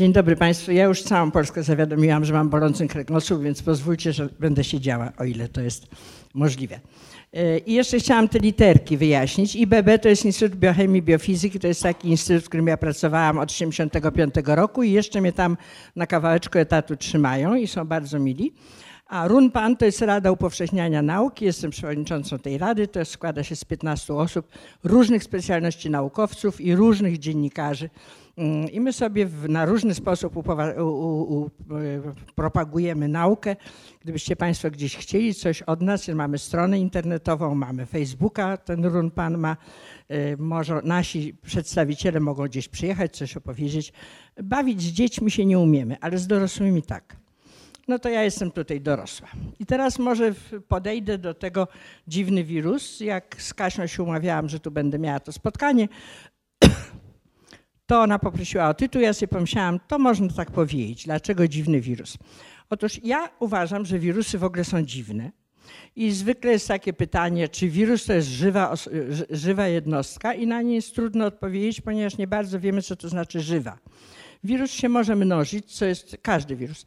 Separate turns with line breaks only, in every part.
Dzień dobry Państwu. Ja już całą Polskę zawiadomiłam, że mam bolący kręgosłup, więc pozwólcie, że będę siedziała, o ile to jest możliwe. E, I jeszcze chciałam te literki wyjaśnić. IBB to jest Instytut Biochemii i Biofizyki, to jest taki instytut, w którym ja pracowałam od 1985 roku i jeszcze mnie tam na kawałeczku etatu trzymają i są bardzo mili. A RUNPAN to jest Rada Upowszechniania Nauki, jestem przewodniczącą tej rady, to składa się z 15 osób, różnych specjalności naukowców i różnych dziennikarzy. Mm, I my sobie na różny sposób upowa- u, u, u, propagujemy naukę. Gdybyście Państwo gdzieś chcieli coś od nas, mamy stronę internetową, mamy Facebooka, ten RUNPAN ma, y, może nasi przedstawiciele mogą gdzieś przyjechać, coś opowiedzieć. Bawić z dziećmi się nie umiemy, ale z dorosłymi tak no to ja jestem tutaj dorosła. I teraz może podejdę do tego dziwny wirus. Jak z Kasią się umawiałam, że tu będę miała to spotkanie, to ona poprosiła o tytuł. Ja sobie pomyślałam, to można tak powiedzieć. Dlaczego dziwny wirus? Otóż ja uważam, że wirusy w ogóle są dziwne. I zwykle jest takie pytanie, czy wirus to jest żywa, żywa jednostka i na nie jest trudno odpowiedzieć, ponieważ nie bardzo wiemy, co to znaczy żywa. Wirus się może mnożyć, co jest każdy wirus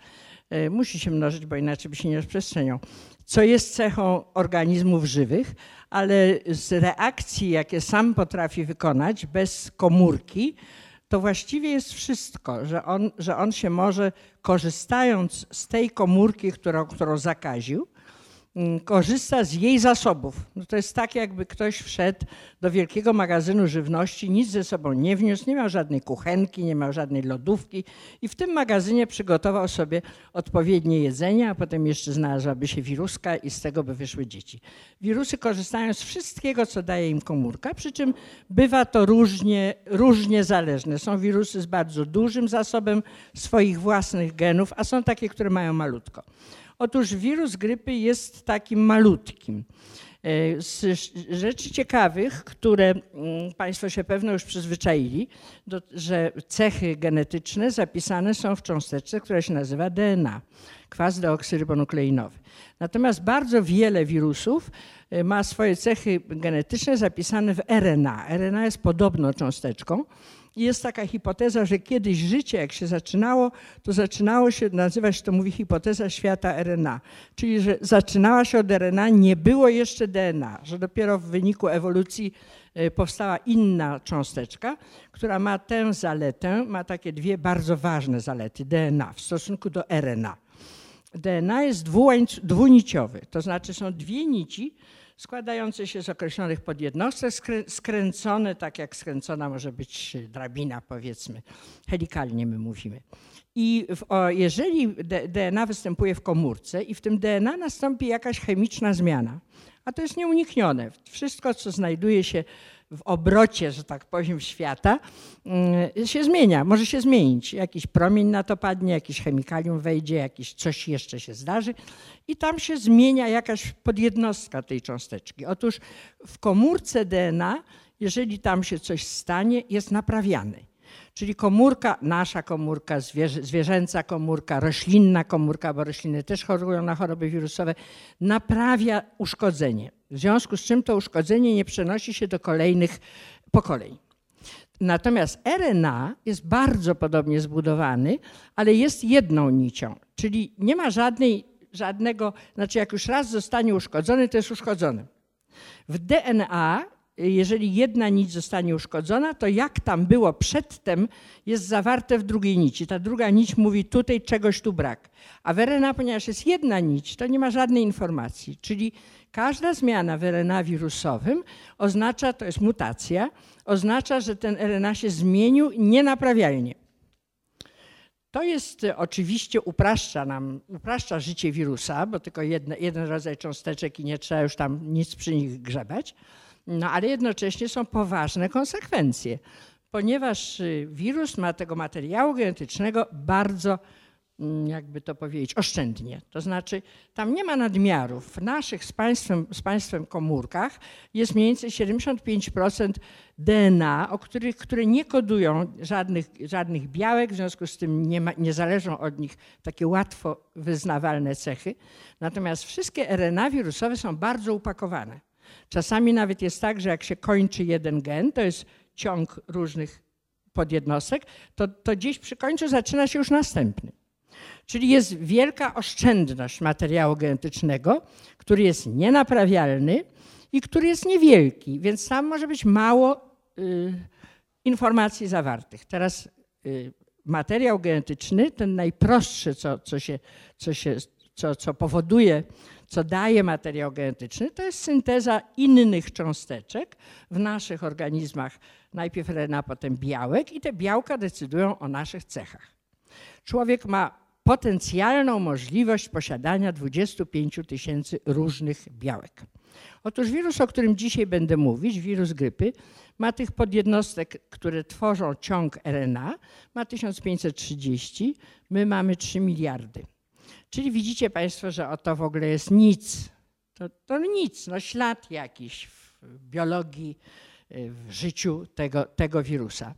musi się mnożyć, bo inaczej by się nie rozprzestrzeniał, co jest cechą organizmów żywych, ale z reakcji, jakie sam potrafi wykonać bez komórki, to właściwie jest wszystko, że on, że on się może, korzystając z tej komórki, którą, którą zakaził, korzysta z jej zasobów. No to jest tak, jakby ktoś wszedł do wielkiego magazynu żywności, nic ze sobą nie wniósł, nie miał żadnej kuchenki, nie miał żadnej lodówki i w tym magazynie przygotował sobie odpowiednie jedzenie, a potem jeszcze znalazłaby się wiruska i z tego by wyszły dzieci. Wirusy korzystają z wszystkiego, co daje im komórka, przy czym bywa to różnie, różnie zależne. Są wirusy z bardzo dużym zasobem swoich własnych genów, a są takie, które mają malutko. Otóż wirus grypy jest takim malutkim. E, z rzeczy ciekawych, które mm, Państwo się pewno już przyzwyczaili, do, że cechy genetyczne zapisane są w cząsteczce, która się nazywa DNA, kwas deoksyrybonukleinowy. Natomiast bardzo wiele wirusów e, ma swoje cechy genetyczne zapisane w RNA. RNA jest podobną cząsteczką jest taka hipoteza, że kiedyś życie, jak się zaczynało, to zaczynało się, nazywa się to, mówi hipoteza świata RNA. Czyli, że zaczynała się od RNA, nie było jeszcze DNA, że dopiero w wyniku ewolucji e, powstała inna cząsteczka, która ma tę zaletę, ma takie dwie bardzo ważne zalety DNA w stosunku do RNA. DNA jest dwuniciowy, to znaczy są dwie nici, składające się z określonych podjednostek, skręcone, tak jak skręcona może być drabina, powiedzmy, helikalnie my mówimy. I w, o, jeżeli DNA występuje w komórce i w tym DNA nastąpi jakaś chemiczna zmiana, a to jest nieuniknione. Wszystko, co znajduje się w obrocie, że tak powiem, świata, mm, się zmienia, może się zmienić. Jakiś promień na to padnie, jakiś chemikalium wejdzie, jakiś coś jeszcze się zdarzy i tam się zmienia jakaś podjednostka tej cząsteczki. Otóż w komórce DNA, jeżeli tam się coś stanie, jest naprawiany. Czyli komórka, nasza komórka, zwierzęca komórka, roślinna komórka, bo rośliny też chorują na choroby wirusowe, naprawia uszkodzenie. W związku z czym to uszkodzenie nie przenosi się do kolejnych pokoleń. Natomiast RNA jest bardzo podobnie zbudowany, ale jest jedną nicią, czyli nie ma żadnej, żadnego, znaczy jak już raz zostanie uszkodzony, to jest uszkodzony. W DNA jeżeli jedna nić zostanie uszkodzona, to jak tam było przedtem, jest zawarte w drugiej nici. Ta druga nić mówi tutaj czegoś tu brak. A w RNA, ponieważ jest jedna nić, to nie ma żadnej informacji. Czyli każda zmiana w RNA wirusowym oznacza, to jest mutacja, oznacza, że ten RNA się zmienił nienaprawialnie. To jest e, oczywiście upraszcza nam, upraszcza życie wirusa, bo tylko jedna, jeden rodzaj cząsteczek i nie trzeba już tam nic przy nich grzebać. No ale jednocześnie są poważne konsekwencje, ponieważ y, wirus ma tego materiału genetycznego bardzo, mm, jakby to powiedzieć, oszczędnie. To znaczy, tam nie ma nadmiarów. W naszych z państwem, z państwem komórkach jest mniej więcej 75% DNA, o których, które nie kodują żadnych, żadnych białek, w związku z tym nie, ma, nie zależą od nich takie łatwo wyznawalne cechy. Natomiast wszystkie RNA wirusowe są bardzo upakowane. Czasami nawet jest tak, że jak się kończy jeden gen, to jest ciąg różnych podjednostek, to, to gdzieś przy końcu zaczyna się już następny. Czyli jest wielka oszczędność materiału genetycznego, który jest nienaprawialny i który jest niewielki, więc tam może być mało y, informacji zawartych. Teraz y, materiał genetyczny, ten najprostszy, co, co, się, co, się, co, co powoduje, co daje materiał genetyczny, to jest synteza innych cząsteczek w naszych organizmach, najpierw RNA, potem białek i te białka decydują o naszych cechach. Człowiek ma potencjalną możliwość posiadania 25 tysięcy różnych białek. Otóż wirus, o którym dzisiaj będę mówić, wirus grypy, ma tych podjednostek, które tworzą ciąg RNA, ma 1530, my mamy 3 miliardy. Czyli widzicie Państwo, że oto w ogóle jest nic. To, to nic, no ślad jakiś w biologii, w życiu tego, tego wirusa.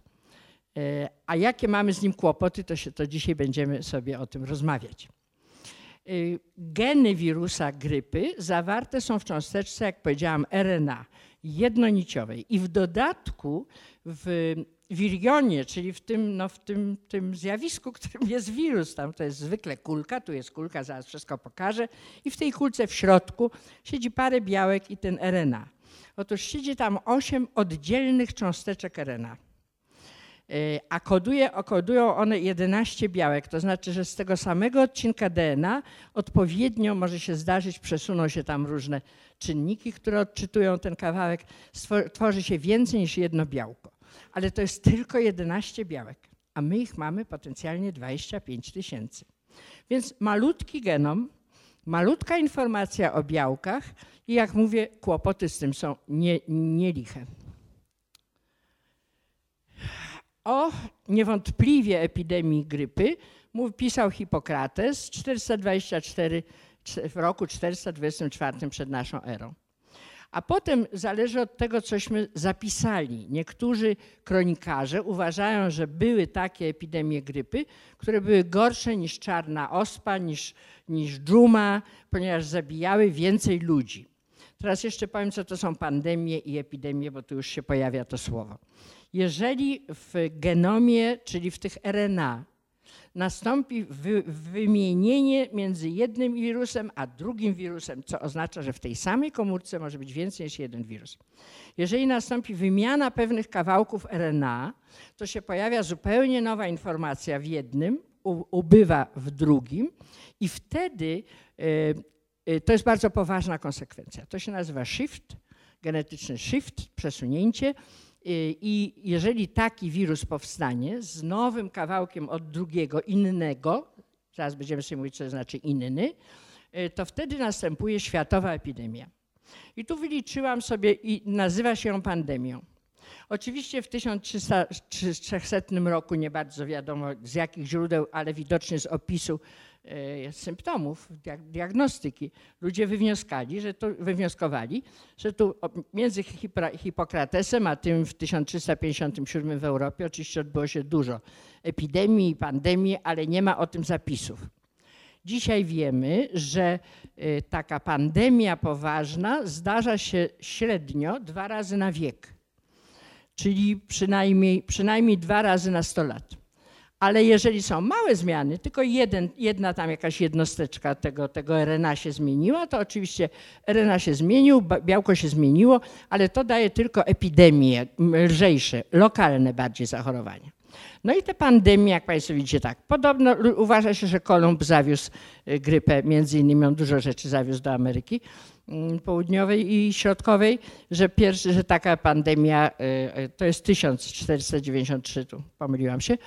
E, a jakie mamy z nim kłopoty, to, się, to dzisiaj będziemy sobie o tym rozmawiać. E, geny wirusa grypy zawarte są w cząsteczce, jak powiedziałam, RNA jednoniciowej. I w dodatku w wirionie, czyli w tym, no, w tym, tym zjawisku, którym jest wirus, tam to jest zwykle kulka, tu jest kulka, zaraz wszystko pokażę, i w tej kulce w środku siedzi parę białek i ten RNA. Otóż siedzi tam osiem oddzielnych cząsteczek RNA. E, a koduje, kodują one 11 białek. To znaczy, że z tego samego odcinka DNA odpowiednio może się zdarzyć, przesuną się tam różne czynniki, które odczytują ten kawałek, tworzy się więcej niż jedno białko. Ale to jest tylko 11 białek, a my ich mamy potencjalnie 25 tysięcy. Więc malutki genom, malutka informacja o białkach i jak mówię, kłopoty z tym są nie, nieliche. O niewątpliwie epidemii grypy pisał Hipokrates 424 w roku 424 przed naszą erą. A potem zależy od tego, cośmy zapisali. Niektórzy kronikarze uważają, że były takie epidemie grypy, które były gorsze niż czarna ospa, niż, niż dżuma, ponieważ zabijały więcej ludzi. Teraz jeszcze powiem, co to są pandemie i epidemie, bo tu już się pojawia to słowo. Jeżeli w genomie, czyli w tych RNA, nastąpi wy, wymienienie między jednym wirusem a drugim wirusem, co oznacza, że w tej samej komórce może być więcej niż jeden wirus. Jeżeli nastąpi wymiana pewnych kawałków RNA, to się pojawia zupełnie nowa informacja w jednym, ubywa w drugim i wtedy y, y, to jest bardzo poważna konsekwencja. To się nazywa shift, genetyczny shift, przesunięcie i jeżeli taki wirus powstanie z nowym kawałkiem od drugiego, innego, zaraz będziemy sobie mówić, co to znaczy inny, y, to wtedy następuje światowa epidemia. I tu wyliczyłam sobie i nazywa się ją pandemią. Oczywiście w 1300 roku, nie bardzo wiadomo z jakich źródeł, ale widocznie z opisu E, symptomów, diagnostyki, ludzie wywnioskali, że to, wywnioskowali, że tu między Hipokratesem a tym w 1357 w Europie oczywiście odbyło się dużo epidemii pandemii, ale nie ma o tym zapisów. Dzisiaj wiemy, że e, taka pandemia poważna zdarza się średnio dwa razy na wiek, czyli przynajmniej, przynajmniej dwa razy na 100 lat. Ale jeżeli są małe zmiany, tylko jeden, jedna tam jakaś jednosteczka tego, tego RNA się zmieniła, to oczywiście RNA się zmienił, białko się zmieniło, ale to daje tylko epidemie, lżejsze, lokalne bardziej zachorowania. No i te pandemie, jak Państwo widzicie, tak, podobno uważa się, że Kolumb zawiózł y, grypę, między innymi on dużo rzeczy zawiózł do Ameryki mm, Południowej i Środkowej, że pierwszy, że taka pandemia, y, y, to jest 1493, tu pomyliłam się,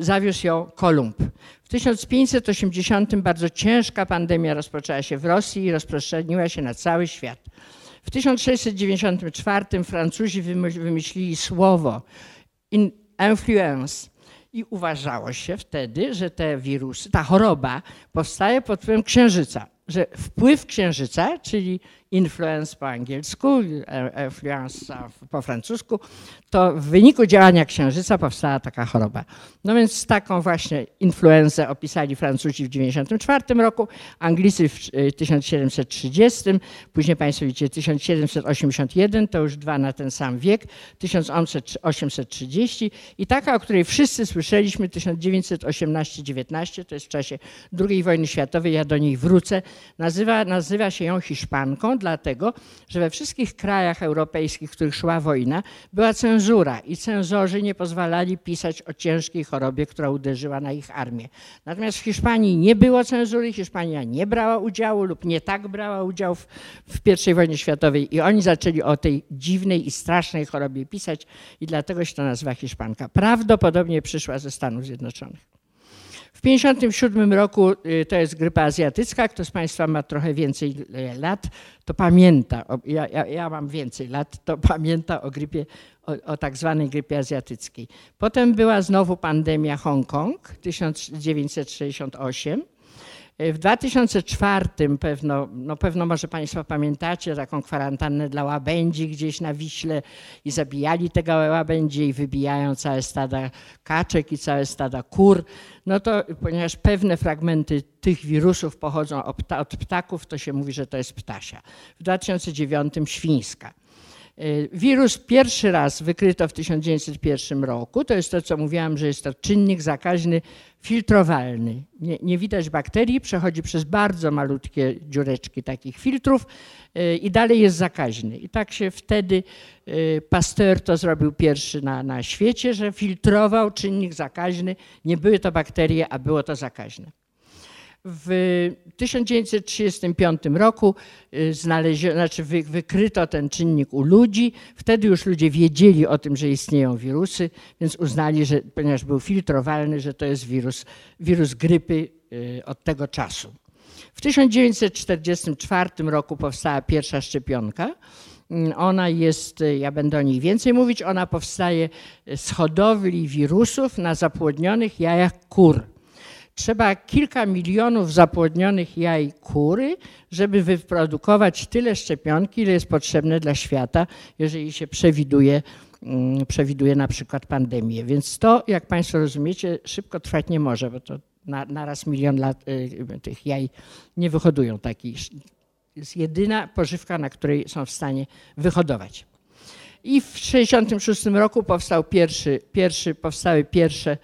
zawiózł ją Kolumb. W 1580 bardzo ciężka pandemia rozpoczęła się w Rosji i rozprzestrzeniła się na cały świat. W 1694 Francuzi wymyślili słowo influence i uważało się wtedy, że te wirusy, ta choroba powstaje pod wpływem księżyca. że wpływ księżyca, czyli influence po angielsku, influence po francusku, to w wyniku działania księżyca powstała taka choroba. No więc taką właśnie influenzę opisali Francuzi w 1994 roku, Anglicy w 1730, później Państwo widzicie 1781, to już dwa na ten sam wiek, 1830 i taka, o której wszyscy słyszeliśmy, 1918-19, to jest w czasie II wojny światowej, ja do niej wrócę, nazywa, nazywa się ją Hiszpanką, dlatego, że we wszystkich krajach europejskich, w których szła wojna, była cenzura i cenzorzy nie pozwalali pisać o ciężkiej chorobie, która uderzyła na ich armię. Natomiast w Hiszpanii nie było cenzury, Hiszpania nie brała udziału lub nie tak brała udział w, w I wojnie światowej i oni zaczęli o tej dziwnej i strasznej chorobie pisać i dlatego się to nazywa Hiszpanka. Prawdopodobnie przyszła ze Stanów Zjednoczonych. W 1957 roku y, to jest grypa azjatycka. Kto z Państwa ma trochę więcej y, lat, to pamięta, ja, ja, ja mam więcej lat, to pamięta o grypie, o, o tak zwanej grypie azjatyckiej. Potem była znowu pandemia Hongkong 1968. W 2004 pewno, no pewno może Państwo pamiętacie taką kwarantannę dla łabędzi gdzieś na Wiśle i zabijali tego łabędzie i wybijają całe stada kaczek i całe stada kur. No to ponieważ pewne fragmenty tych wirusów pochodzą od ptaków, to się mówi, że to jest ptasia. W 2009 świńska. Y, wirus pierwszy raz wykryto w 1901 roku. To jest to, co mówiłam, że jest to czynnik zakaźny filtrowalny. Nie, nie, widać bakterii, przechodzi przez bardzo malutkie dziureczki takich filtrów y, i dalej jest zakaźny. I tak się wtedy y, Pasteur to zrobił pierwszy na, na świecie, że filtrował czynnik zakaźny. Nie były to bakterie, a było to zakaźne. W 1935 roku y, znaleziono, znaczy wy, wykryto ten czynnik u ludzi. Wtedy już ludzie wiedzieli o tym, że istnieją wirusy, więc uznali, że ponieważ był filtrowalny, że to jest wirus, wirus grypy y, od tego czasu. W 1944 roku powstała pierwsza szczepionka. Mm, ona jest, y, ja będę o niej więcej mówić, ona powstaje z hodowli wirusów na zapłodnionych jajach kur. Trzeba kilka milionów zapłodnionych jaj kury, żeby wyprodukować tyle szczepionki, ile jest potrzebne dla świata, jeżeli się przewiduje, mm, przewiduje na przykład pandemię. Więc to, jak Państwo rozumiecie, szybko trwać nie może, bo to na, na raz milion lat y, tych jaj nie wyhodują takich. Jest jedyna pożywka, na której są w stanie wyhodować. I w 1966 roku powstał pierwszy, pierwszy, powstały pierwsze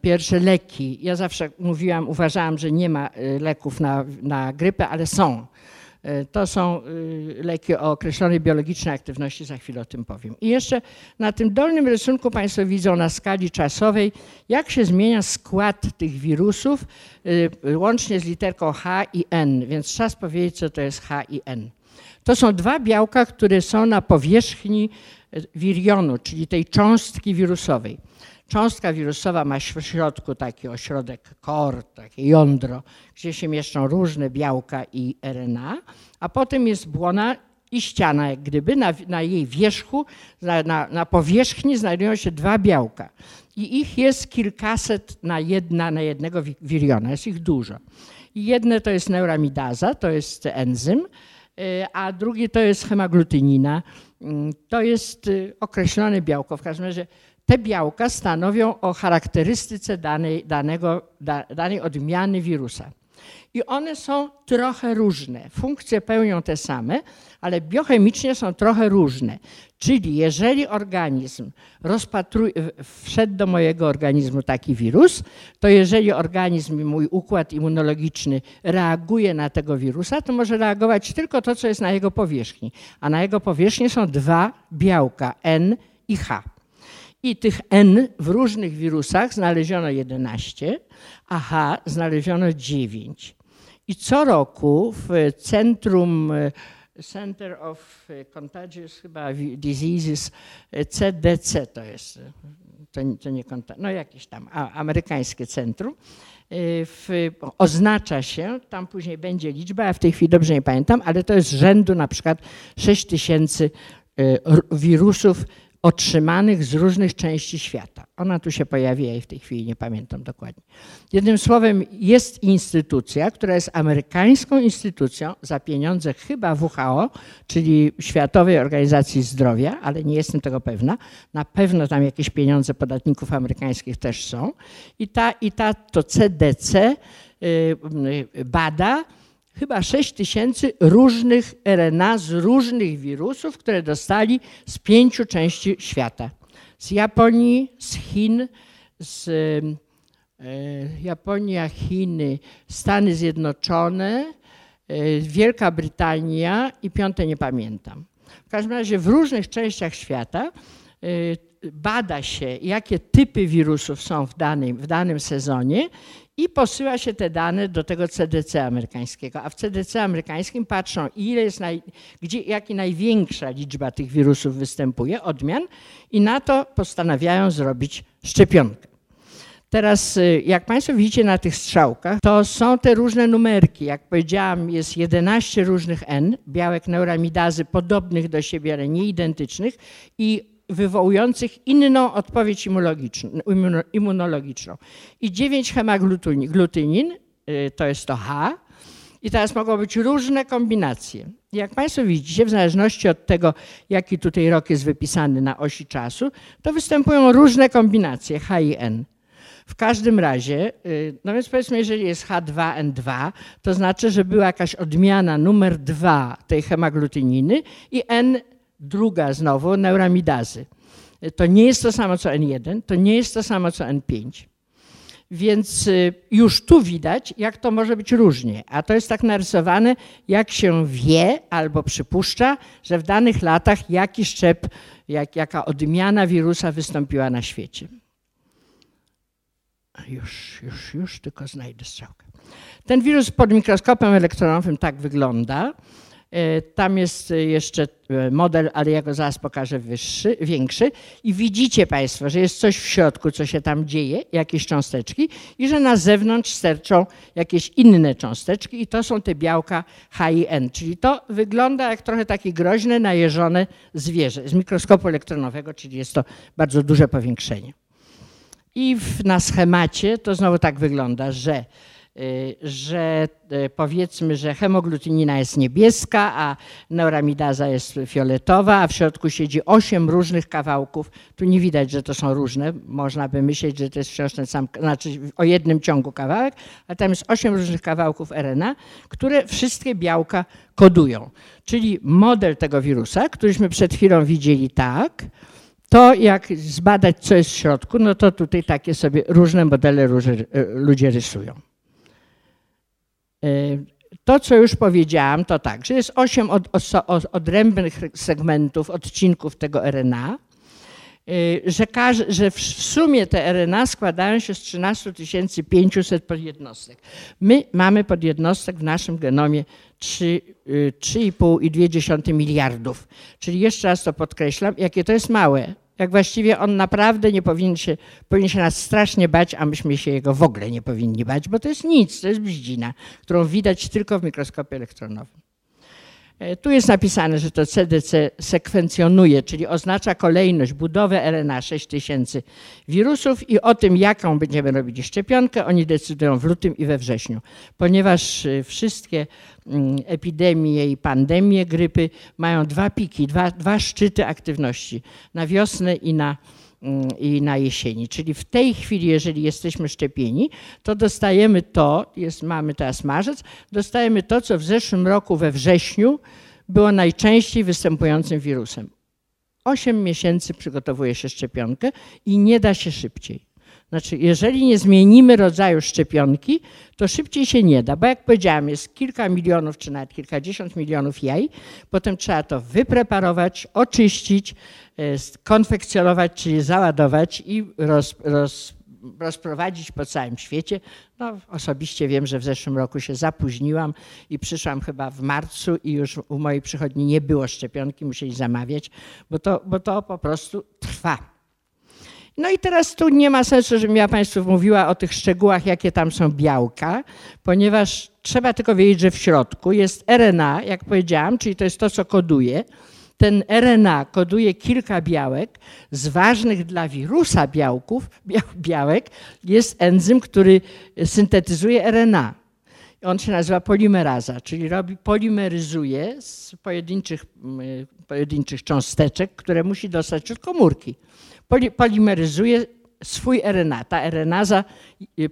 pierwsze leki. Ja zawsze mówiłam, uważałam, że nie ma y, leków na, na grypę, ale są. Y, to są y, leki o określonej biologicznej aktywności, za chwilę o tym powiem. I jeszcze na tym dolnym rysunku Państwo widzą na skali czasowej, jak się zmienia skład tych wirusów, łącznie z literką H i N, więc czas powiedzieć, co to jest H i N. To są dwa białka, które są na powierzchni wirionu, czyli tej cząstki wirusowej. Cząstka wirusowa ma w środku taki ośrodek core, takie jądro, gdzie się mieszczą różne białka i RNA, a potem jest błona i ściana, jak gdyby na, na jej wierzchu, na, na, na, powierzchni znajdują się dwa białka. I ich jest kilkaset na, jedna, na jednego wiriona, jest ich dużo. I jedne to jest neuramidaza, to jest enzym, y, a drugie to jest hemagglutynina, mm, to jest y, określone białko. W każdym razie te białka stanowią o charakterystyce danej, danego, da, danej odmiany wirusa. I one są trochę różne. Funkcje pełnią te same, ale biochemicznie są trochę różne. Czyli jeżeli organizm rozpatruje, wszedł do mojego organizmu taki wirus, to jeżeli organizm i mój układ immunologiczny reaguje na tego wirusa, to może reagować tylko to, co jest na jego powierzchni. A na jego powierzchni są dwa białka N i H. I tych N w różnych wirusach znaleziono 11, a H znaleziono 9. I co roku w Centrum Center of Contagious chyba Diseases, CDC to jest, to, to nie no jakieś tam amerykańskie centrum, w, oznacza się, tam później będzie liczba, ja w tej chwili dobrze nie pamiętam, ale to jest rzędu na przykład 6 tysięcy wirusów otrzymanych z różnych części świata. Ona tu się pojawi, ja jej w tej chwili nie pamiętam dokładnie. Jednym słowem, jest instytucja, która jest amerykańską instytucją za pieniądze chyba WHO, czyli Światowej Organizacji Zdrowia, ale nie jestem tego pewna. Na pewno tam jakieś pieniądze podatników amerykańskich też są. I ta, i ta to CDC y, y, bada chyba 6 tysięcy różnych RNA z różnych wirusów, które dostali z pięciu części świata. Z Japonii, z Chin, z e, Japonia, Chiny, Stany Zjednoczone, e, Wielka Brytania i piąte nie pamiętam. W każdym razie w różnych częściach świata e, bada się, jakie typy wirusów są w danym, w danym sezonie i posyła się te dane do tego CDC amerykańskiego. A w CDC amerykańskim patrzą, ile jest naj, gdzie, jaki największa liczba tych wirusów występuje, odmian, i na to postanawiają zrobić szczepionkę. Teraz, y, jak Państwo widzicie na tych strzałkach, to są te różne numerki. Jak powiedziałam, jest 11 różnych N, białek neuramidazy podobnych do siebie, ale nie identycznych i wywołujących inną odpowiedź immunologiczną. I 9 hemaglutynin, y, to jest to H, i teraz mogą być różne kombinacje. Jak Państwo widzicie, w zależności od tego, jaki tutaj rok jest wypisany na osi czasu, to występują różne kombinacje H i N. W każdym razie, y, no więc powiedzmy, jeżeli jest H2N2, to znaczy, że była jakaś odmiana numer 2 tej hemaglutyniny i N druga znowu neuramidazy. To nie jest to samo co N1, to nie jest to samo co N5. Więc y, już tu widać, jak to może być różnie. A to jest tak narysowane, jak się wie albo przypuszcza, że w danych latach jaki szczep, jak, jaka odmiana wirusa wystąpiła na świecie. Już, już, już, tylko znajdę strzałkę. Ten wirus pod mikroskopem elektronowym tak wygląda. E, tam jest jeszcze e, model, ale ja go zaraz pokażę wyższy, większy. I widzicie Państwo, że jest coś w środku, co się tam dzieje, jakieś cząsteczki, i że na zewnątrz sterczą jakieś inne cząsteczki, i to są te białka H i N. Czyli to wygląda jak trochę takie groźne, najeżone zwierzę z mikroskopu elektronowego, czyli jest to bardzo duże powiększenie. I w, na schemacie to znowu tak wygląda, że że y, powiedzmy, że hemoglutynina jest niebieska, a neuramidaza jest fioletowa, a w środku siedzi osiem różnych kawałków. Tu nie widać, że to są różne. Można by myśleć, że to jest wciąż ten sam, znaczy o jednym ciągu kawałek, a tam jest osiem różnych kawałków RNA, które wszystkie białka kodują. Czyli model tego wirusa, któryśmy przed chwilą widzieli tak, to jak zbadać, co jest w środku, no to tutaj takie sobie różne modele ludzie rysują. Y, to, co już powiedziałam, to tak, że jest osiem od, od, odrębnych segmentów, odcinków tego RNA, y, że, że w sumie te RNA składają się z 13 500 podjednostek. My mamy podjednostek w naszym genomie 3,5 y, miliardów. Czyli jeszcze raz to podkreślam, jakie to jest małe jak właściwie on naprawdę nie powinien się, powinien się nas strasznie bać, a myśmy się jego w ogóle nie powinni bać, bo to jest nic, to jest bździna, którą widać tylko w mikroskopie elektronowym. E, tu jest napisane, że to CDC sekwencjonuje, czyli oznacza kolejność, budowę RNA 6000 wirusów i o tym, jaką będziemy robić szczepionkę, oni decydują w lutym i we wrześniu. Ponieważ e, wszystkie mm, epidemie i pandemie grypy mają dwa piki, dwa, dwa szczyty aktywności na wiosnę i na, i na jesieni. Czyli w tej chwili, jeżeli jesteśmy szczepieni, to dostajemy to, jest, mamy teraz marzec, dostajemy to, co w zeszłym roku we wrześniu było najczęściej występującym wirusem. Osiem miesięcy przygotowuje się szczepionkę i nie da się szybciej. Znaczy, jeżeli nie zmienimy rodzaju szczepionki, to szybciej się nie da, bo jak powiedziałam, jest kilka milionów czy nawet kilkadziesiąt milionów jaj, potem trzeba to wypreparować, oczyścić, e, konfekcjonować, czyli załadować i roz, roz, rozprowadzić po całym świecie. No, osobiście wiem, że w zeszłym roku się zapóźniłam i przyszłam chyba w marcu i już u mojej przychodni nie było szczepionki, musieli zamawiać, bo to, bo to po prostu trwa. No i teraz tu nie ma sensu, żebym ja Państwu mówiła o tych szczegółach, jakie tam są białka, ponieważ trzeba tylko wiedzieć, że w środku jest RNA, jak powiedziałam, czyli to jest to, co koduje. ten RNA koduje kilka białek. Z ważnych dla wirusa białków, białek jest enzym, który syntetyzuje RNA. On się nazywa polimeraza, czyli robi, polimeryzuje z pojedynczych, pojedynczych cząsteczek, które musi dostać od komórki. Polimeryzuje swój RNA. Ta RNaza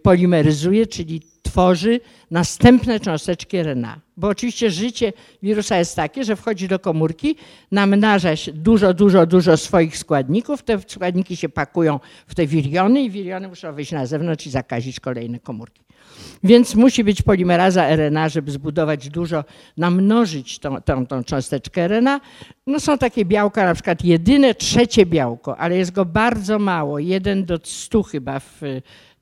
polimeryzuje, czyli tworzy następne cząsteczki RNA. Bo oczywiście życie wirusa jest takie, że wchodzi do komórki, namnaża się dużo, dużo, dużo swoich składników. Te składniki się pakują w te wiriony i wiriony muszą wyjść na zewnątrz i zakazić kolejne komórki. Więc musi być polimeraza RNA, żeby zbudować dużo, namnożyć tą, tą, tą cząsteczkę RNA. No są takie białka, na przykład jedyne trzecie białko, ale jest go bardzo mało, jeden do stu chyba w,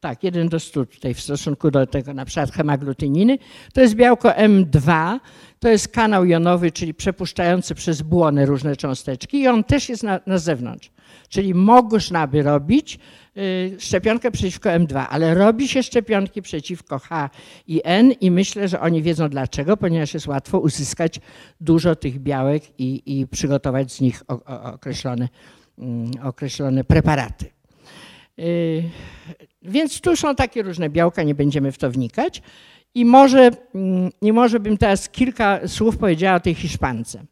tak, 1 do 100 tutaj w stosunku do tego na przykład hemagglutyniny. To jest białko M2, to jest kanał jonowy, czyli przepuszczający przez błony różne cząsteczki i on też jest na, na zewnątrz. Czyli można by robić y, szczepionkę przeciwko M2, ale robi się szczepionki przeciwko H i N i myślę, że oni wiedzą dlaczego, ponieważ jest łatwo uzyskać dużo tych białek i, i przygotować z nich o, o, określone, mm, określone preparaty. Y, więc tu są takie różne białka, nie będziemy w to wnikać. I może, mm, i może bym teraz kilka słów powiedziała o tej Hiszpance.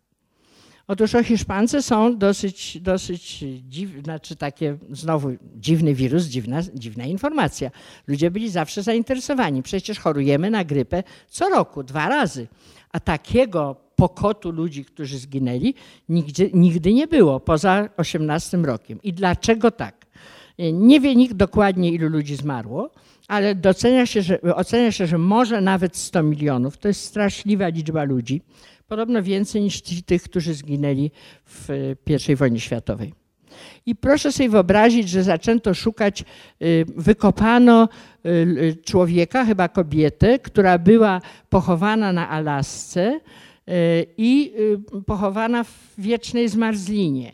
Otóż o Hiszpance są dosyć, dosyć dziwne, znaczy takie znowu dziwny wirus, dziwna, dziwna informacja. Ludzie byli zawsze zainteresowani. Przecież chorujemy na grypę co roku, dwa razy. A takiego pokotu ludzi, którzy zginęli, nigdy nie było poza 18 rokiem. I dlaczego tak? Nie wie nikt dokładnie, ilu ludzi zmarło, ale docenia się, że, ocenia się, że może nawet 100 milionów. To jest straszliwa liczba ludzi. Podobno więcej niż tych, którzy zginęli w I wojnie światowej. I proszę sobie wyobrazić, że zaczęto szukać, y, wykopano y, człowieka, chyba kobietę, która była pochowana na Alasce y, i pochowana w wiecznej zmarzlinie.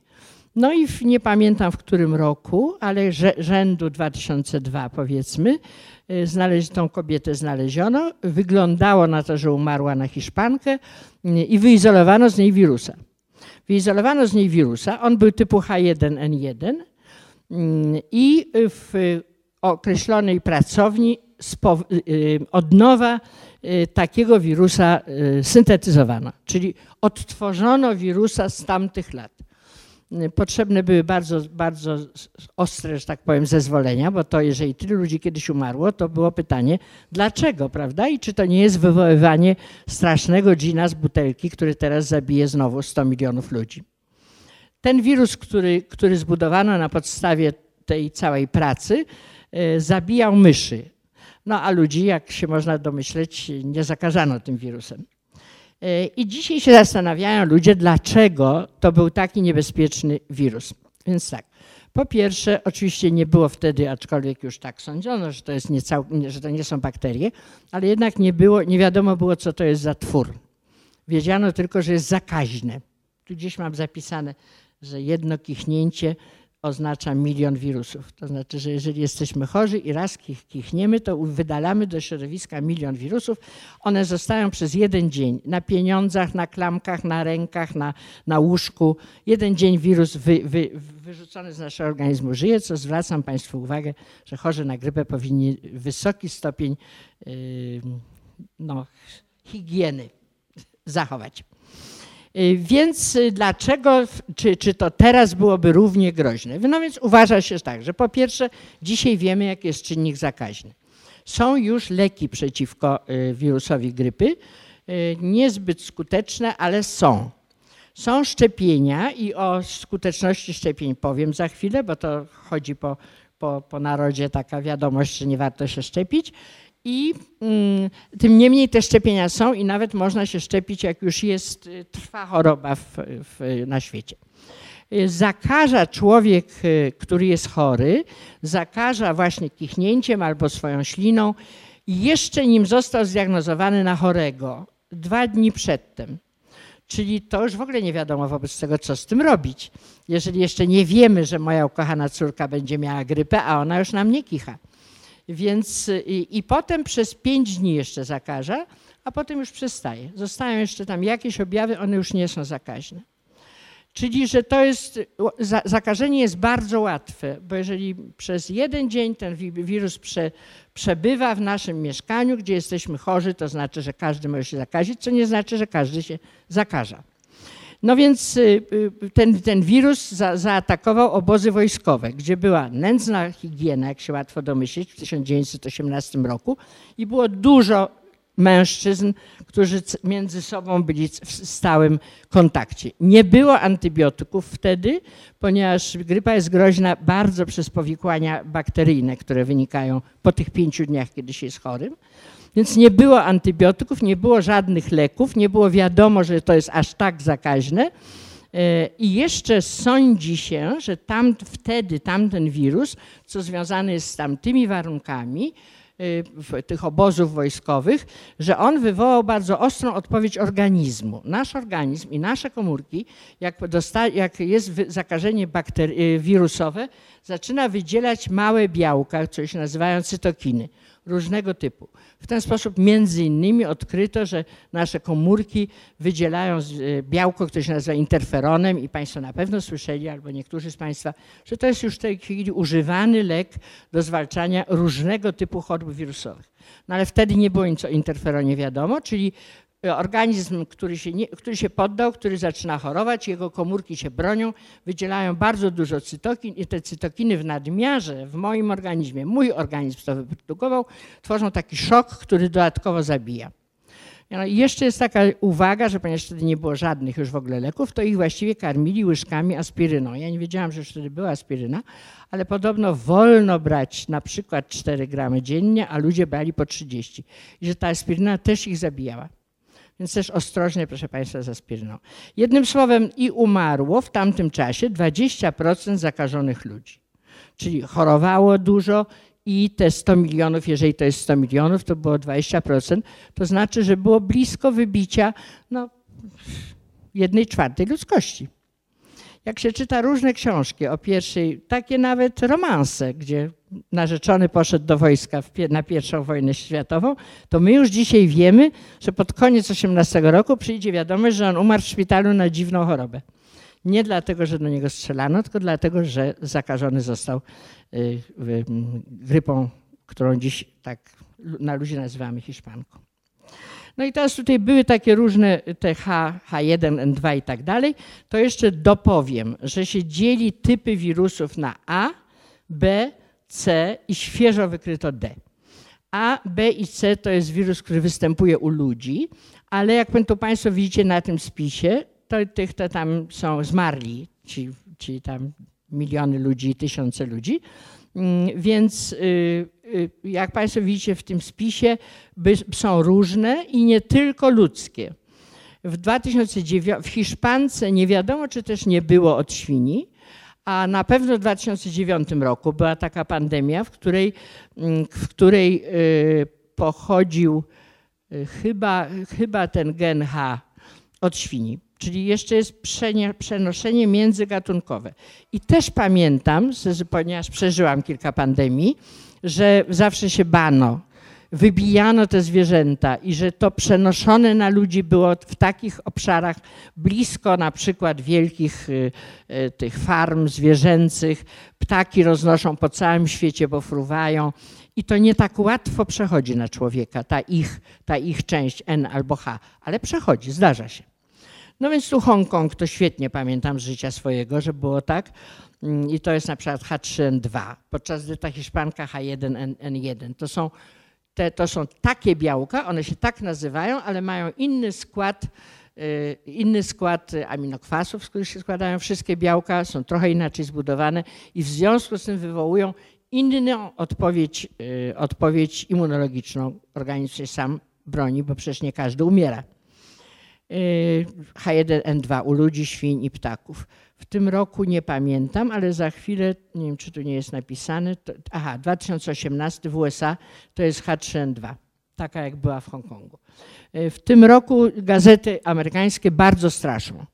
No i w, nie pamiętam w którym roku, ale rzędu 2002 powiedzmy, y, znaleźć, tą kobietę znaleziono. Wyglądało na to, że umarła na Hiszpankę y, i wyizolowano z niej wirusa. Wyizolowano z niej wirusa, on był typu H1N1 y, i w określonej pracowni od nowa takiego wirusa syntetyzowano, czyli odtworzono wirusa z tamtych lat potrzebne były bardzo, bardzo ostre, że tak powiem, zezwolenia, bo to jeżeli tylu ludzi kiedyś umarło, to było pytanie, dlaczego, prawda? I czy to nie jest wywoływanie strasznego dżina z butelki, który teraz zabije znowu 100 milionów ludzi. Ten wirus, który, który zbudowano na podstawie tej całej pracy, e, zabijał myszy. No a ludzi, jak się można domyśleć, nie zakazano tym wirusem. E, I dzisiaj się zastanawiają ludzie, dlaczego to był taki niebezpieczny wirus. Więc tak, po pierwsze, oczywiście nie było wtedy, aczkolwiek już tak sądzono, że to, jest nie cał, że to nie są bakterie, ale jednak nie, było, nie wiadomo było, co to jest za twór. Wiedziano tylko, że jest zakaźne. Tu gdzieś mam zapisane, że jedno kichnięcie oznacza milion wirusów. To znaczy, że jeżeli jesteśmy chorzy i raz kichniemy, to wydalamy do środowiska milion wirusów. One zostają przez jeden dzień na pieniądzach, na klamkach, na rękach, na, na łóżku. Jeden dzień wirus wy, wy, wyrzucony z naszego organizmu żyje, co zwracam Państwu uwagę, że chorzy na grypę powinni wysoki stopień yy, no, higieny zachować. Y, więc y, dlaczego, czy, czy to teraz byłoby równie groźne? No więc uważa się tak, że po pierwsze dzisiaj wiemy, jaki jest czynnik zakaźny. Są już leki przeciwko y, wirusowi grypy, niezbyt skuteczne, ale są. Są szczepienia i o skuteczności szczepień powiem za chwilę, bo to chodzi po, po, po narodzie taka wiadomość, że nie warto się szczepić. I mm, tym niemniej te szczepienia są i nawet można się szczepić, jak już jest, y, trwa choroba w, w, na świecie. Y, zakaża człowiek, y, który jest chory, zakaża właśnie kichnięciem albo swoją śliną, jeszcze nim został zdiagnozowany na chorego, dwa dni przedtem. Czyli to już w ogóle nie wiadomo wobec tego, co z tym robić. Jeżeli jeszcze nie wiemy, że moja ukochana córka będzie miała grypę, a ona już nam nie kicha. Więc i, i potem przez pięć dni jeszcze zakaża, a potem już przestaje. Zostają jeszcze tam jakieś objawy, one już nie są zakaźne. Czyli, że to jest, zakażenie jest bardzo łatwe, bo jeżeli przez jeden dzień ten wirus prze, przebywa w naszym mieszkaniu, gdzie jesteśmy chorzy, to znaczy, że każdy może się zakazić, co nie znaczy, że każdy się zakaża. No więc y, y, ten, ten wirus za, zaatakował obozy wojskowe, gdzie była nędzna higiena, jak się łatwo domyślić, w 1918 roku i było dużo mężczyzn, którzy między sobą byli w stałym kontakcie. Nie było antybiotyków wtedy, ponieważ grypa jest groźna bardzo przez powikłania bakteryjne, które wynikają po tych pięciu dniach, kiedy się jest chorym. Więc nie było antybiotyków, nie było żadnych leków, nie było wiadomo, że to jest aż tak zakaźne. E, I jeszcze sądzi się, że tam, wtedy tamten wirus, co związany jest z tamtymi warunkami, e, tych obozów wojskowych, że on wywołał bardzo ostrą odpowiedź organizmu. Nasz organizm i nasze komórki, jak, jak jest zakażenie e, wirusowe, zaczyna wydzielać małe białka, co się nazywają cytokiny różnego typu. W ten sposób między innymi odkryto, że nasze komórki wydzielają e, białko, które się nazywa interferonem i Państwo na pewno słyszeli, albo niektórzy z Państwa, że to jest już w tej chwili używany lek do zwalczania różnego typu chorób wirusowych. No ale wtedy nie było nic o interferonie wiadomo, czyli organizm, który się, nie, który się poddał, który zaczyna chorować, jego komórki się bronią, wydzielają bardzo dużo cytokin i te cytokiny w nadmiarze w moim organizmie, mój organizm to wyprodukował, tworzą taki szok, który dodatkowo zabija. No I jeszcze jest taka uwaga, że ponieważ wtedy nie było żadnych już w ogóle leków, to ich właściwie karmili łyżkami aspiryną. Ja nie wiedziałam, że już wtedy była aspiryna, ale podobno wolno brać na przykład 4 gramy dziennie, a ludzie brali po 30. I że ta aspiryna też ich zabijała. Więc też ostrożnie, proszę Państwa, z aspiryną. Jednym słowem, i umarło w tamtym czasie 20% zakażonych ludzi. Czyli chorowało dużo i te 100 milionów, jeżeli to jest 100 milionów, to było 20%, to znaczy, że było blisko wybicia no, jednej czwartej ludzkości. Jak się czyta różne książki o pierwszej, takie nawet romanse, gdzie narzeczony poszedł do wojska na pierwszą wojnę światową, to my już dzisiaj wiemy, że pod koniec 18 roku przyjdzie wiadomość, że on umarł w szpitalu na dziwną chorobę. Nie dlatego, że do niego strzelano, tylko dlatego, że zakażony został y, grypą, którą dziś tak na ludzie nazywamy hiszpanką. No i teraz tutaj były takie różne te H, H1, N2 i tak dalej. To jeszcze dopowiem, że się dzieli typy wirusów na A, B, C i świeżo wykryto D. A, B i C to jest wirus, który występuje u ludzi, ale jak to Państwo widzicie na tym spisie, to tych to tam są zmarli, ci, ci tam miliony ludzi, tysiące ludzi. Mm, więc y, y, jak Państwo widzicie w tym spisie, są różne i nie tylko ludzkie. W 2009 w Hiszpance nie wiadomo, czy też nie było od świni, a na pewno w 2009 roku była taka pandemia, w której, mm, w której y, pochodził chyba, chyba ten gen H od świni czyli jeszcze jest przenoszenie międzygatunkowe. I też pamiętam, ponieważ przeżyłam kilka pandemii, że zawsze się bano, wybijano te zwierzęta i że to przenoszone na ludzi było w takich obszarach blisko na przykład wielkich y, y, tych farm zwierzęcych. Ptaki roznoszą po całym świecie, bo fruwają. I to nie tak łatwo przechodzi na człowieka, ta ich, ta ich część N albo H, ale przechodzi, zdarza się. No więc tu Hongkong to świetnie pamiętam z życia swojego, że było tak. Mm, I to jest na przykład H3N2, podczas gdy ta hiszpanka H1N1. To są, te, to są takie białka, one się tak nazywają, ale mają inny skład, y, inny skład aminokwasów, z których się składają wszystkie białka, są trochę inaczej zbudowane i w związku z tym wywołują inną odpowiedź, y, odpowiedź immunologiczną. Organizm się sam broni, bo przecież nie każdy umiera. H1N2 u ludzi, świń i ptaków. W tym roku nie pamiętam, ale za chwilę, nie wiem czy tu nie jest napisane, to, aha, 2018 w USA to jest H3N2, taka jak była w Hongkongu. Y, w tym roku gazety amerykańskie bardzo straszą,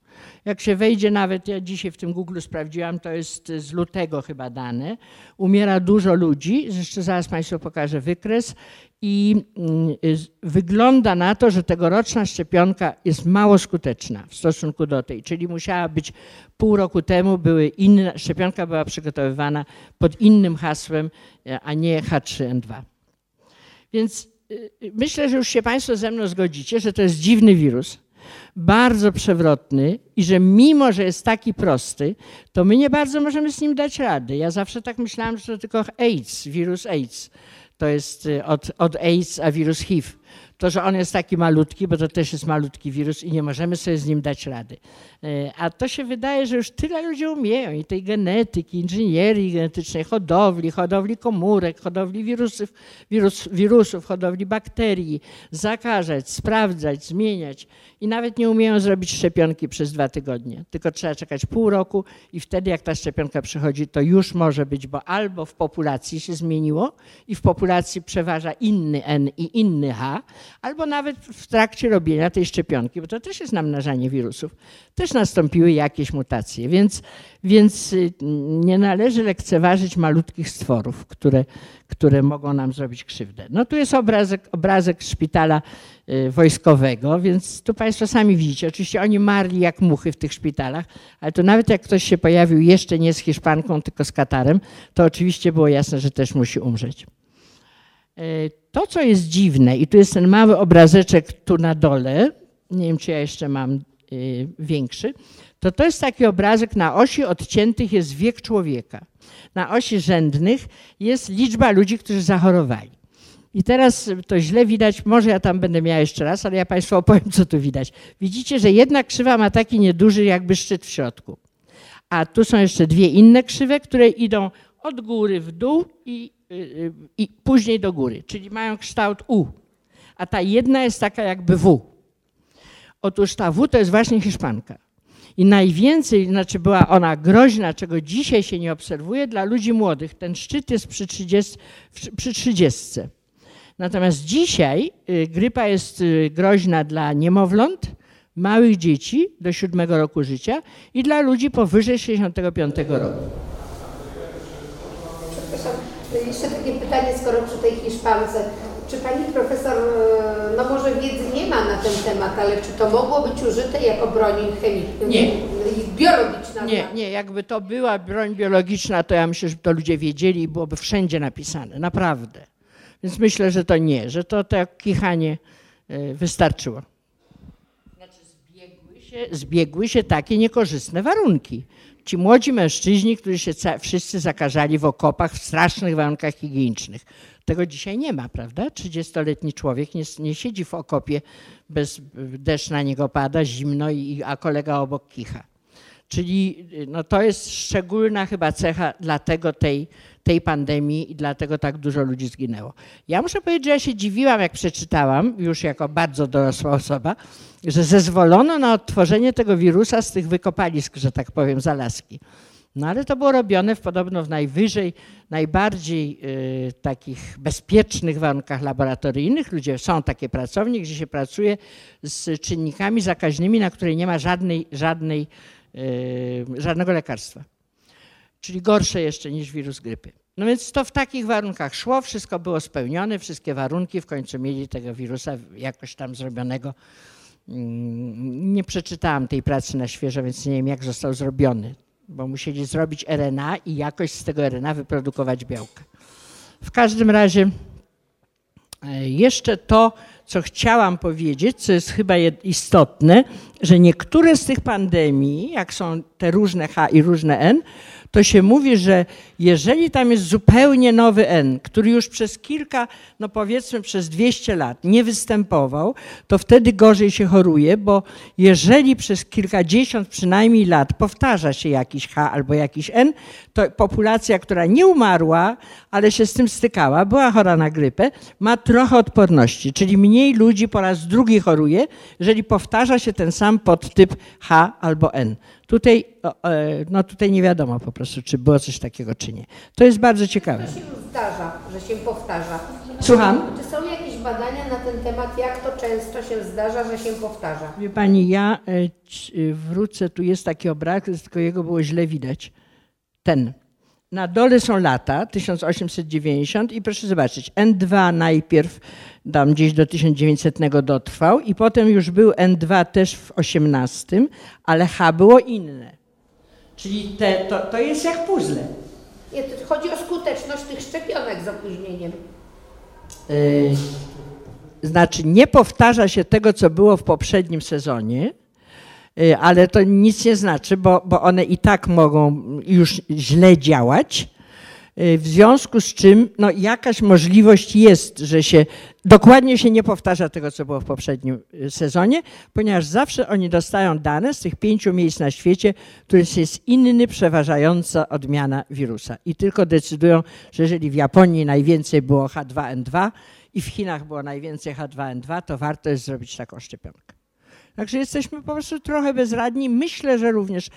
Jak się wejdzie nawet, ja dzisiaj w tym Google sprawdziłam, to jest z lutego chyba dane, umiera dużo ludzi, jeszcze zaraz Państwu pokażę wykres. I mm, wygląda na to, że tegoroczna szczepionka jest mało skuteczna w stosunku do tej, czyli musiała być pół roku temu, były inne, szczepionka była przygotowywana pod innym hasłem, a nie H3N2. Więc y, y, myślę, że już się Państwo ze mną zgodzicie, że to jest dziwny wirus, bardzo przewrotny i że mimo, że jest taki prosty, to my nie bardzo możemy z nim dać rady. Ja zawsze tak myślałam, że to tylko AIDS, wirus AIDS. To jest y, od, od AIDS, a wirus HIV. To, że on jest taki malutki, bo to też jest malutki wirus i nie możemy sobie z nim dać rady. E, a to się wydaje, że już tyle ludzi umieją i tej genetyki, inżynierii genetycznej, hodowli, hodowli komórek, hodowli wirusów, wirus, wirusów, hodowli bakterii, zakażać, sprawdzać, zmieniać i nawet nie umieją zrobić szczepionki przez dwa tygodnie. Tylko trzeba czekać pół roku i wtedy jak ta szczepionka przychodzi, to już może być, bo albo w populacji się zmieniło i w populacji przeważa inny N i inny H, albo nawet w trakcie robienia tej szczepionki, bo to też jest namnażanie wirusów, też nastąpiły jakieś mutacje, więc, więc y, nie należy lekceważyć malutkich stworów, które, które mogą nam zrobić krzywdę. No tu jest obrazek, obrazek szpitala y, wojskowego, więc tu Państwo sami widzicie, oczywiście oni marli jak muchy w tych szpitalach, ale to nawet jak ktoś się pojawił jeszcze nie z Hiszpanką, tylko z Katarem, to oczywiście było jasne, że też musi umrzeć. To, co jest dziwne, i tu jest ten mały obrazeczek tu na dole, nie wiem, czy ja jeszcze mam Y, większy, to to jest taki obrazek, na osi odciętych jest wiek człowieka. Na osi rzędnych jest liczba ludzi, którzy zachorowali. I teraz to źle widać, może ja tam będę miała jeszcze raz, ale ja Państwu opowiem, co tu widać. Widzicie, że jedna krzywa ma taki nieduży jakby szczyt w środku. A tu są jeszcze dwie inne krzywe, które idą od góry w dół i, i, y, y, i później do góry, czyli mają kształt U. A ta jedna jest taka jakby W. Otóż ta W to jest właśnie Hiszpanka. I najwięcej, znaczy była ona groźna, czego dzisiaj się nie obserwuje, dla ludzi młodych. Ten szczyt jest przy 30. Przy 30. Natomiast dzisiaj y, grypa jest groźna dla niemowląt, małych dzieci do 7 roku życia i dla ludzi powyżej 65 roku.
Przepraszam, jeszcze takie pytanie, skoro przy tej Hiszpance. Czy pani profesor, e, no może wiedzy nie ma na ten temat, ale czy to mogło być użyte jako broń chemiczna?
Nie.
Biologiczna?
Nie, nie, jakby to była broń biologiczna, to ja myślę, że to ludzie wiedzieli i byłoby wszędzie napisane, naprawdę. Więc myślę, że to nie, że to tak kichanie wystarczyło. Znaczy zbiegły się, zbiegły się takie niekorzystne warunki. Ci młodzi mężczyźni, którzy się wszyscy zakażali w okopach w strasznych warunkach higienicznych. Tego dzisiaj nie ma, prawda? 30-letni człowiek nie, nie, siedzi w okopie, bez, deszcz na niego pada, zimno, i, a kolega obok kicha. Czyli no, to jest szczególna chyba cecha dlatego tej, tej pandemii i dlatego tak dużo ludzi zginęło. Ja muszę powiedzieć, że ja się dziwiłam, jak przeczytałam, już jako bardzo dorosła osoba, że zezwolono na odtworzenie tego wirusa z tych wykopalisk, że tak powiem, z. No ale to było robione w podobno w najwyżej, najbardziej y, takich bezpiecznych warunkach laboratoryjnych. Ludzie, są takie pracownie, gdzie się pracuje z czynnikami zakaźnymi, na które nie ma żadnej, żadnej, y, żadnego lekarstwa. Czyli gorsze jeszcze niż wirus grypy. No więc to w takich warunkach szło, wszystko było spełnione, wszystkie warunki, w końcu mieli tego wirusa jakoś tam zrobionego. Mm, nie przeczytałam tej pracy na świeżo, więc nie wiem, jak został zrobiony bo musieli zrobić RNA i jakoś z tego RNA wyprodukować białka. W każdym razie e, jeszcze to, co chciałam powiedzieć, co jest chyba istotne, że niektóre z tych pandemii, jak są te różne H i różne N, to się mówi, że jeżeli tam jest zupełnie nowy N, który już przez kilka, no powiedzmy przez 200 lat nie występował, to wtedy gorzej się choruje, bo jeżeli przez kilkadziesiąt przynajmniej lat powtarza się jakiś H albo jakiś N, to populacja, która nie umarła, ale się z tym stykała, była chora na grypę, ma trochę odporności, czyli mniej ludzi po raz drugi choruje, jeżeli powtarza się ten sam podtyp H albo N. Tutaj, e, no tutaj nie wiadomo po prostu, czy było coś takiego, czy nie. To jest bardzo ciekawe.
To się zdarza, że się powtarza.
Słucham?
Czy są jakieś badania na ten temat, jak to często się zdarza, że się powtarza?
Wie pani, ja e, e, wrócę, tu jest taki obraz, tylko jego było źle widać. Ten. Na dole są lata, 1890 i proszę zobaczyć, N2 najpierw tam gdzieś do 1900 dotrwał i potem już był N2 też w 18, ale H było inne. Czyli te, to, to jest jak puzzle.
Chodzi o skuteczność tych szczepionek z opóźnieniem.
Yy, znaczy nie powtarza się tego, co było w poprzednim sezonie, yy, ale to nic nie znaczy, bo, bo one i tak mogą już źle działać. Yy, W związku z czym no, jakaś możliwość jest, że się dokładnie się nie powtarza tego, co było w poprzednim yy, sezonie, ponieważ zawsze oni dostają dane z tych pięciu miejsc na świecie, których jest inny, przeważająca odmiana wirusa. I tylko decydują, że jeżeli w Japonii najwięcej było H2N2 i w Chinach było najwięcej H2N2, to warto jest zrobić taką szczepionkę. Także jesteśmy po prostu trochę bezradni. Myślę, że również,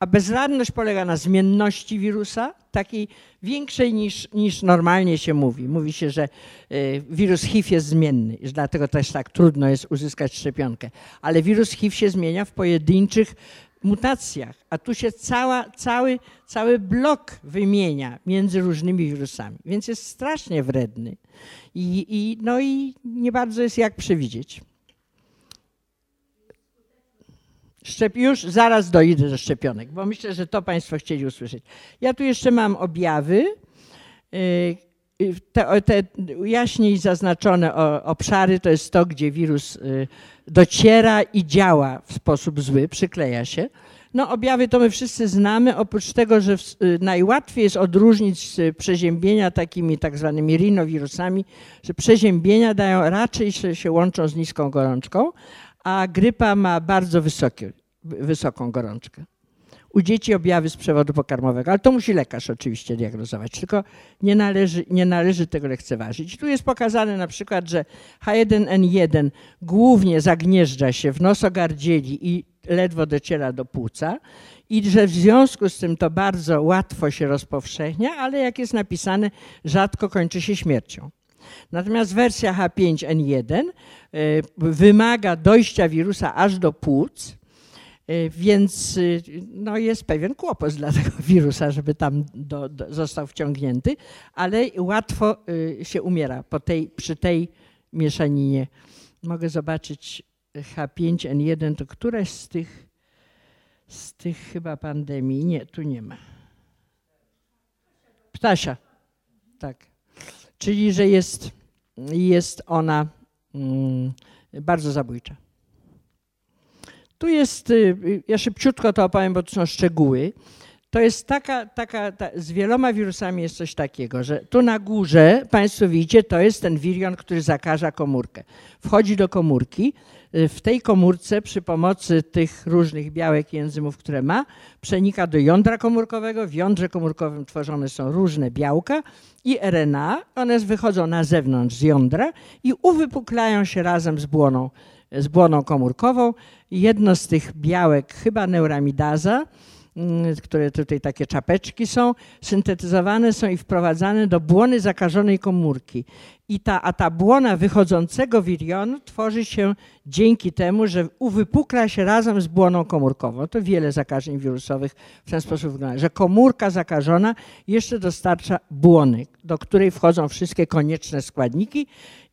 a bezradność polega na zmienności wirusa, takiej większej niż, niż normalnie się mówi. Mówi się, że y, wirus HIV jest zmienny, dlatego też tak trudno jest uzyskać szczepionkę. Ale wirus HIV się zmienia w pojedynczych mutacjach, a tu się cała, cały, cały blok wymienia między różnymi wirusami, więc jest strasznie wredny. I, i, no i nie bardzo jest jak przewidzieć. Szczep, już zaraz dojdę do szczepionek, bo myślę, że to Państwo chcieli usłyszeć. Ja tu jeszcze mam objawy. Yy, Te, te jaśniej zaznaczone obszary to jest to, gdzie wirus yy, dociera i działa w sposób zły, przykleja się. No objawy to my wszyscy znamy, oprócz tego, że y, najłatwiej jest odróżnić y, przeziębienia takimi tak zwanymi rinowirusami, że przeziębienia dają raczej się, się łączą z niską gorączką, a grypa ma bardzo wysokie, wysoką gorączkę. U dzieci objawy z przewodu pokarmowego, ale to musi lekarz oczywiście diagnozować, tylko nie należy, nie należy tego lekceważyć. Tu jest pokazane na przykład, że H1N1 głównie zagnieżdża się w nosogardzieli i ledwo dociera do płuca i że w związku z tym to bardzo łatwo się rozpowszechnia, ale jak jest napisane, rzadko kończy się śmiercią. Natomiast wersja H5N1 y, wymaga dojścia wirusa aż do płuc, y, więc y, no jest pewien kłopot dla tego wirusa, żeby tam do, do, został wciągnięty, ale łatwo się umiera po tej, przy tej mieszaninie. Mogę zobaczyć H5N1, to któraś z tych, z tych chyba pandemii, nie, tu nie ma. Ptasia, tak. Czyli, że jest, jest ona mm, bardzo zabójcza. Tu jest, y, ja szybciutko to opowiem, bo to są szczegóły. To jest taka, taka ta, z wieloma wirusami jest coś takiego, że tu na górze, Państwo widzicie, to jest ten wirion, który zakaża komórkę. Wchodzi do komórki, y, w tej komórce przy pomocy tych różnych białek i enzymów, które ma, przenika do jądra komórkowego. W jądrze komórkowym tworzone są różne białka i RNA. One wychodzą na zewnątrz z jądra i uwypuklają się razem z błoną, z błoną komórkową. Jedno z tych białek, chyba neuramidaza, które tutaj takie czapeczki są, syntetyzowane są i wprowadzane do błony zakażonej komórki. I ta, a ta błona wychodzącego wirionu tworzy się dzięki temu, że uwypukla się razem z błoną komórkową. To wiele zakażeń wirusowych w ten sposób wygląda, że komórka zakażona jeszcze dostarcza błony, do której wchodzą wszystkie konieczne składniki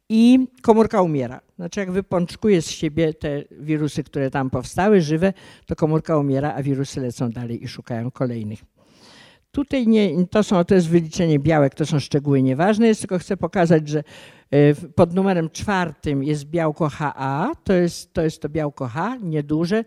i komórka umiera. Znaczy jak wypączkuje z siebie te wirusy, które tam powstały, żywe, to komórka umiera, a wirusy lecą dalej i szukają kolejnych. Tutaj nie, to, są, to jest wyliczenie białek, to są szczegóły nieważne, jest tylko chcę pokazać, że e, pod numerem czwartym jest białko HA, to jest to, jest to białko H, nieduże,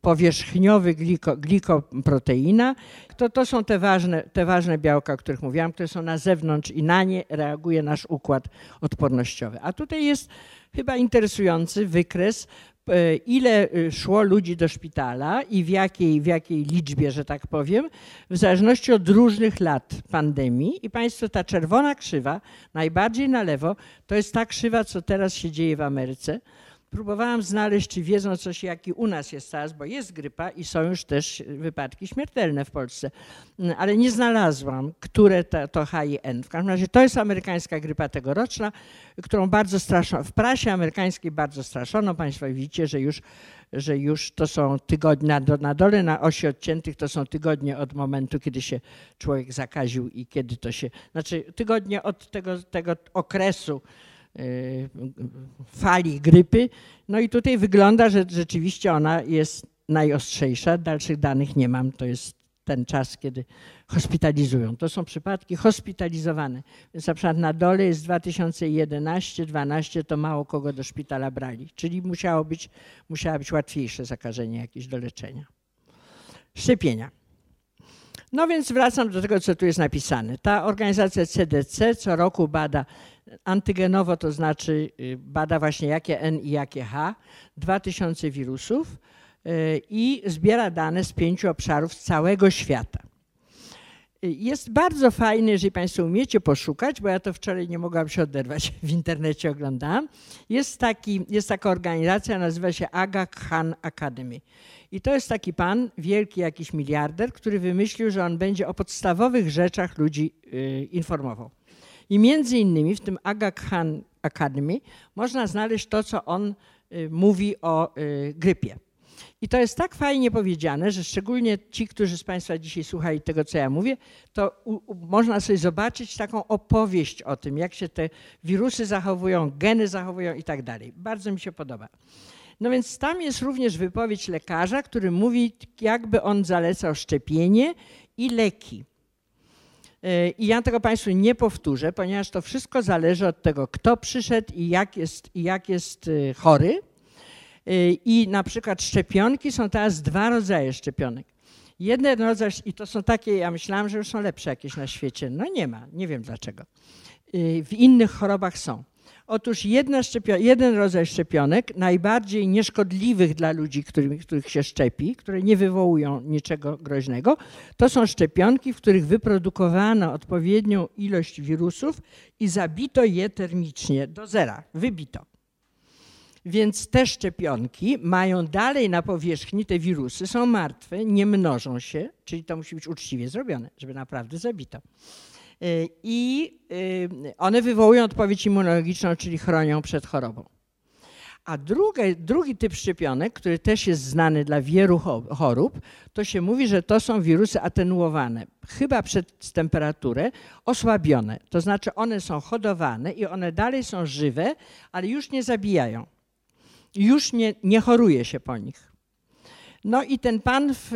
powierzchniowy gliko, glikoproteina. To, to są te ważne, te ważne białka, o których mówiłam, które są na zewnątrz i na nie reaguje nasz układ odpornościowy. A tutaj jest chyba interesujący wykres e, ile y, szło ludzi do szpitala i w jakiej, w jakiej liczbie, że tak powiem, w zależności od różnych lat pandemii. I Państwo, ta czerwona krzywa, najbardziej na lewo, to jest ta krzywa, co teraz się dzieje w Ameryce. Próbowałam znaleźć, czy wiedzą coś, jaki u nas jest teraz, bo jest grypa i są już też wypadki śmiertelne w Polsce, Mm, ale nie znalazłam, które to, to HIN. W każdym razie to jest amerykańska grypa tegoroczna, którą bardzo straszono, w prasie amerykańskiej bardzo straszono. Państwo widzicie, że już, że już to są tygodnie, na, na dole na osi odciętych to są tygodnie od momentu, kiedy się człowiek zakaził i kiedy to się, znaczy tygodnie od tego, tego okresu fali grypy. No i tutaj wygląda, że rzeczywiście ona jest najostrzejsza. Dalszych danych nie mam. To jest ten czas, kiedy hospitalizują. To są przypadki hospitalizowane. Więc na przykład na dole jest 2011-12, to mało kogo do szpitala brali. Czyli musiało być, musiało być łatwiejsze zakażenie jakieś do leczenia. Szczepienia. No więc wracam do tego, co tu jest napisane. Ta organizacja CDC co roku bada antygenowo, to znaczy y, bada właśnie jakie N i jakie H, 2000 wirusów y, i zbiera dane z pięciu obszarów z całego świata. Y, Jest bardzo fajny, jeżeli Państwo umiecie poszukać, bo ja to wczoraj nie mogłam się oderwać, w internecie oglądałam. Jest, taki, jest taka organizacja, nazywa się Aga Khan Academy. I to jest taki pan, wielki jakiś miliarder, który wymyślił, że on będzie o podstawowych rzeczach ludzi informował. I między innymi w tym Aga Khan Academy można znaleźć to, co on y, mówi o y, grypie. I to jest tak fajnie powiedziane, że szczególnie ci, którzy z Państwa dzisiaj słuchali tego, co ja mówię, to u, u, można sobie zobaczyć taką opowieść o tym, jak się te wirusy zachowują, geny zachowują i tak dalej. Bardzo mi się podoba. No więc tam jest również wypowiedź lekarza, który mówi, jakby on zalecał szczepienie i leki. Yy, I ja tego Państwu nie powtórzę, ponieważ to wszystko zależy od tego, kto przyszedł i jak jest, i jak jest yy, chory. Yy, I na przykład szczepionki są teraz dwa rodzaje szczepionek. Jeden rodzaj, i to są takie, ja myślałam, że już są lepsze jakieś na świecie. No nie ma, nie wiem dlaczego. W innych chorobach są. Otóż jedna szczepio- jeden rodzaj szczepionek, najbardziej nieszkodliwych dla ludzi, którym, których się szczepi, które nie wywołują niczego groźnego, to są szczepionki, w których wyprodukowano odpowiednią ilość wirusów i zabito je termicznie do zera, wybito. Więc te szczepionki mają dalej na powierzchni te wirusy, są martwe, nie mnożą się, czyli to musi być uczciwie zrobione, żeby naprawdę zabito. Y, I y, one wywołują odpowiedź immunologiczną, czyli chronią przed chorobą. A drugie, drugi typ szczepionek, który też jest znany dla wielu cho- chorób, to się mówi, że to są wirusy atenuowane, chyba przez temperaturę, osłabione. To znaczy one są hodowane i one dalej są żywe, ale już nie zabijają. Już nie, nie choruje się po nich. No i ten pan w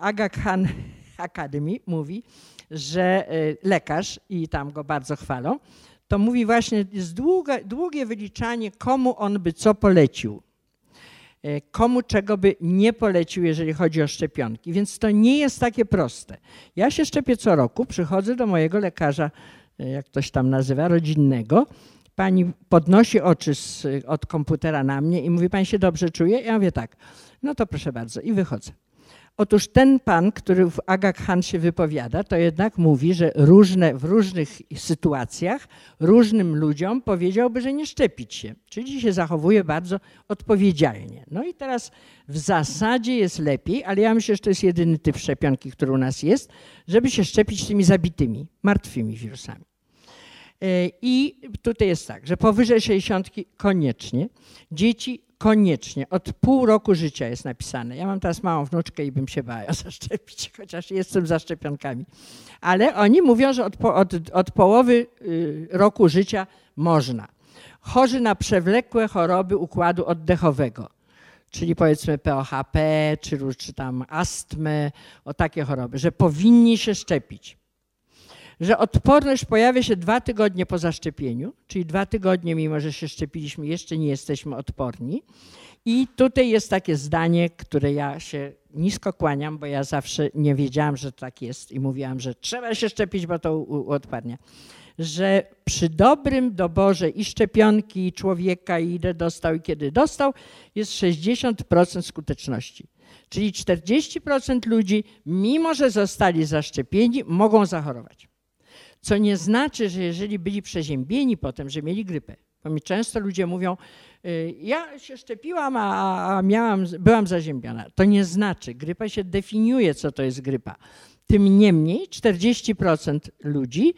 Aga Khan Academy mówi, że y, lekarz, i tam go bardzo chwalą, to mówi właśnie, jest długa, długie wyliczanie, komu on by co polecił. Y, Komu czego by nie polecił, jeżeli chodzi o szczepionki. Więc to nie jest takie proste. Ja się szczepię co roku, przychodzę do mojego lekarza, y, jak ktoś tam nazywa, rodzinnego. Pani podnosi oczy z, od komputera na mnie i mówi, pani się dobrze czuje? Ja mówię tak. No to proszę bardzo i wychodzę. Otóż ten pan, który w Aga Khan się wypowiada, to jednak mówi, że różne, w różnych sytuacjach różnym ludziom powiedziałby, że nie szczepić się. Czyli się zachowuje bardzo odpowiedzialnie. No i teraz w zasadzie jest lepiej, ale ja myślę, że to jest jedyny typ szczepionki, który u nas jest, żeby się szczepić tymi zabitymi, martwymi wirusami. E, I tutaj jest tak, że powyżej 60 koniecznie, dzieci koniecznie, od pół roku życia jest napisane. Ja mam teraz małą wnuczkę i bym się bała zaszczepić, chociaż jestem za szczepionkami. Ale oni mówią, że od, od, od połowy y, roku życia można. Chorzy na przewlekłe choroby układu oddechowego, czyli powiedzmy POHP, czy, czy tam astmę, o takie choroby, że powinni się szczepić że odporność pojawia się dwa tygodnie po zaszczepieniu, czyli dwa tygodnie, mimo że się szczepiliśmy, jeszcze nie jesteśmy odporni. I tutaj jest takie zdanie, które ja się nisko kłaniam, bo ja zawsze nie wiedziałam, że tak jest i mówiłam, że trzeba się szczepić, bo to uodparnia. Że przy dobrym doborze i szczepionki, i człowieka, i ile dostał, i kiedy dostał, jest 60% skuteczności. Czyli 40% ludzi, mimo że zostali zaszczepieni, mogą zachorować. Co nie znaczy, że jeżeli byli przeziębieni potem, że mieli grypę, Bo mi często ludzie mówią, y, ja się szczepiłam, a, miałam, byłam zaziębiona. To nie znaczy, grypa się definiuje, co to jest grypa. Tym niemniej 40% ludzi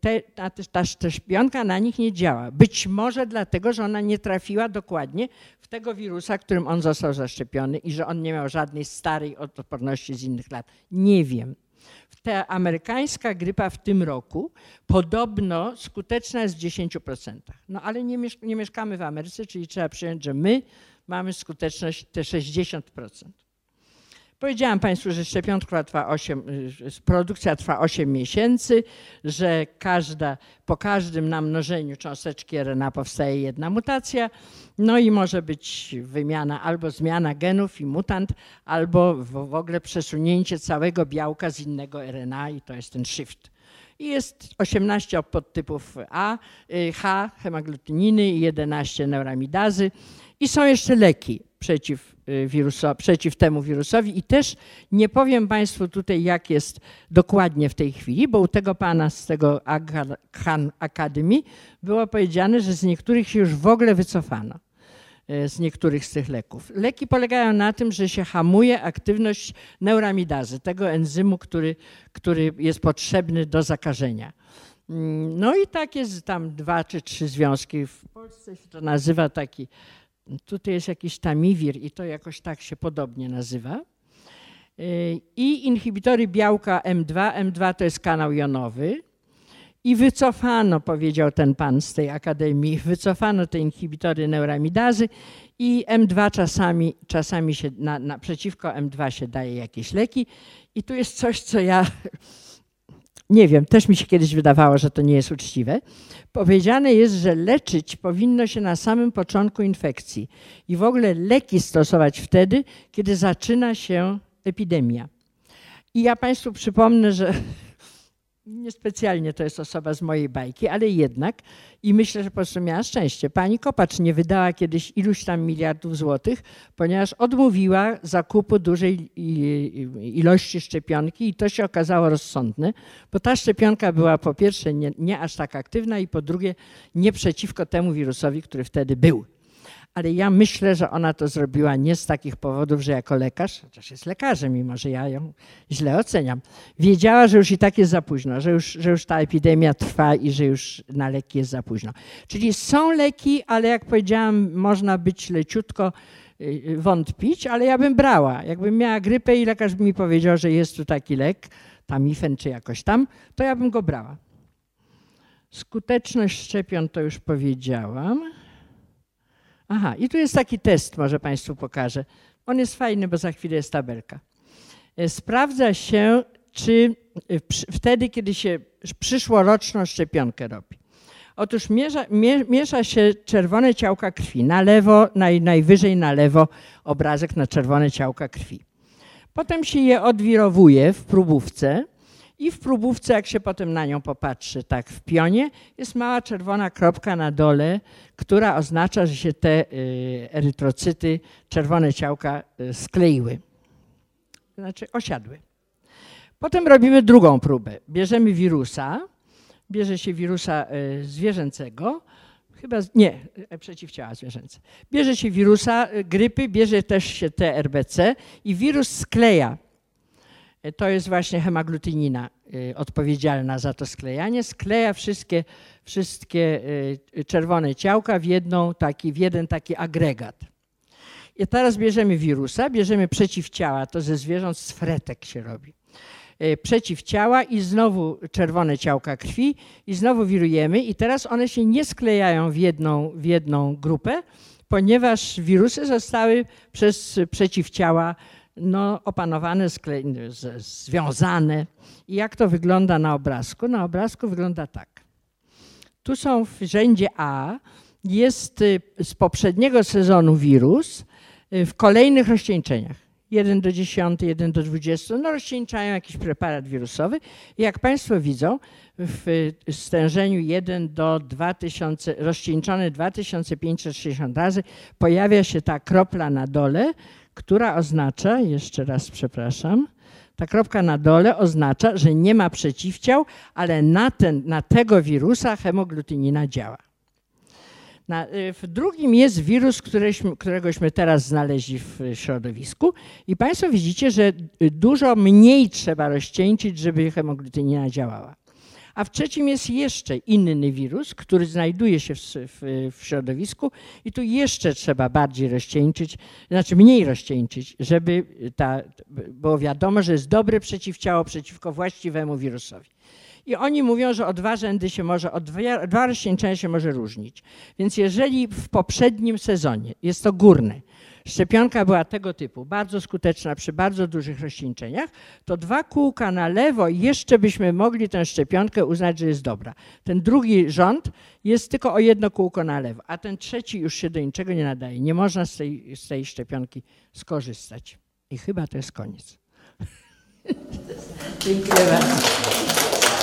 te, ta, ta szczepionka na nich nie działa. Być może dlatego, że ona nie trafiła dokładnie w tego wirusa, którym on został zaszczepiony i że on nie miał żadnej starej odporności z innych lat. Nie wiem. Ta amerykańska grypa w tym roku podobno skuteczna jest w 10%. No ale nie, mieszk nie mieszkamy w Ameryce, czyli trzeba przyjąć, że my mamy skuteczność te 60%. Powiedziałam Państwu, że szczepionka trwa 8, y, produkcja trwa 8 miesięcy, że każda, po każdym namnożeniu cząsteczki RNA powstaje jedna mutacja, no i może być wymiana albo zmiana genów i mutant, albo w, w ogóle przesunięcie całego białka z innego RNA i to jest ten shift. I jest 18 podtypów A, y, H, hemaglutyniny i 11 neuramidazy. I są jeszcze leki przeciw, y, wiruso, przeciw temu wirusowi. I też nie powiem Państwu tutaj, jak jest dokładnie w tej chwili, bo u tego pana z tego Khan Academy było powiedziane, że z niektórych się już w ogóle wycofano y, z niektórych z tych leków. Leki polegają na tym, że się hamuje aktywność neuramidazy, tego enzymu, który, który jest potrzebny do zakażenia. Mm, no i tak jest tam dwa czy trzy związki. W Polsce się to nazywa taki Tutaj jest jakiś tamiwir i to jakoś tak się podobnie nazywa. Y, I inhibitory białka M2. M2 to jest kanał jonowy. I wycofano, powiedział ten pan z tej akademii, wycofano te inhibitory neuramidazy i M2 czasami, czasami się na, na, przeciwko M2 się daje jakieś leki. I tu jest coś, co ja nie wiem, też mi się kiedyś wydawało, że to nie jest uczciwe. Powiedziane jest, że leczyć powinno się na samym początku infekcji i w ogóle leki stosować wtedy, kiedy zaczyna się epidemia. I ja Państwu przypomnę, że Niespecjalnie to jest osoba z mojej bajki, ale jednak i myślę, że po prostu miała szczęście. Pani Kopacz nie wydała kiedyś iluś tam miliardów złotych, ponieważ odmówiła zakupu dużej ilości szczepionki i to się okazało rozsądne, bo ta szczepionka była po pierwsze nie, nie aż tak aktywna i po drugie nie przeciwko temu wirusowi, który wtedy był ale ja myślę, że ona to zrobiła nie z takich powodów, że jako lekarz, chociaż jest lekarzem, mimo że ja ją źle oceniam, wiedziała, że już i tak jest za późno, że już, że już ta epidemia trwa i że już na leki jest za późno. Czyli są leki, ale jak powiedziałam, można być leciutko y, wątpić, ale ja bym brała. Jakbym miała grypę i lekarz mi powiedział, że jest tu taki lek, tamifen czy jakoś tam, to ja bym go brała. Skuteczność szczepion to już powiedziałam. Aha, i tu jest taki test, może Państwu pokażę. On jest fajny, bo za chwilę jest tabelka. E, sprawdza się, czy e, wtedy, kiedy się przyszłoroczną szczepionkę robi. Otóż miesza, miesza się czerwone ciałka krwi. Na lewo, naj, najwyżej na lewo obrazek na czerwone ciałka krwi. Potem się je odwirowuje w próbówce i w próbówce, jak się potem na nią popatrzy, tak w pionie, jest mała czerwona kropka na dole, która oznacza, że się te y, erytrocyty, czerwone ciałka y, skleiły. Znaczy osiadły. Potem robimy drugą próbę. Bierzemy wirusa, bierze się wirusa y, zwierzęcego, chyba, nie, przeciwciała zwierzęce. Bierze się wirusa grypy, bierze też się TRBC i wirus skleja to jest właśnie hemaglutynina y, odpowiedzialna za to sklejanie. Skleja wszystkie, wszystkie y, czerwone ciałka w, jedną taki, w jeden taki agregat. I teraz bierzemy wirusa, bierzemy przeciwciała, to ze zwierząt z fretek się robi. Przeciwciała i znowu czerwone ciałka krwi i znowu wirujemy i teraz one się nie sklejają w jedną, w jedną grupę, ponieważ wirusy zostały przez przeciwciała no, opanowane, związane. I jak to wygląda na obrazku? Na obrazku wygląda tak. Tu są w rzędzie A, jest y, z poprzedniego sezonu wirus y, w kolejnych rozcieńczeniach. 1 do 10, 1 do 20, no rozcieńczają jakiś preparat wirusowy. I jak Państwo widzą, w stężeniu 1 do 2000, rozcieńczony 2560 razy, pojawia się ta kropla na dole, która oznacza, jeszcze raz przepraszam, ta kropka na dole oznacza, że nie ma przeciwciał, ale na, ten, na tego wirusa hemoglutynina działa. Na, y, w drugim jest wirus, któregośmy teraz znaleźli w środowisku i Państwo widzicie, że y, dużo mniej trzeba rozcieńczyć, żeby hemoglutinina działała. A w trzecim jest jeszcze inny wirus, który znajduje się w, w, w środowisku i tu jeszcze trzeba bardziej rozcieńczyć, znaczy mniej rozcieńczyć, żeby ta, było wiadomo, że jest dobre przeciwciało przeciwko właściwemu wirusowi. I oni mówią, że o dwa rzędy się może, o dwa, dwa rozcieńczenia się może różnić. Więc jeżeli w poprzednim sezonie, jest to górne, szczepionka była tego typu, bardzo skuteczna przy bardzo dużych rozcieńczeniach, to dwa kółka na lewo jeszcze byśmy mogli tę szczepionkę uznać, że jest dobra. Ten drugi rząd jest tylko o jedno kółko na lewo, a ten trzeci już się do niczego nie nadaje. Nie można z tej, z tej szczepionki skorzystać. I chyba to jest koniec. Dziękuję bardzo.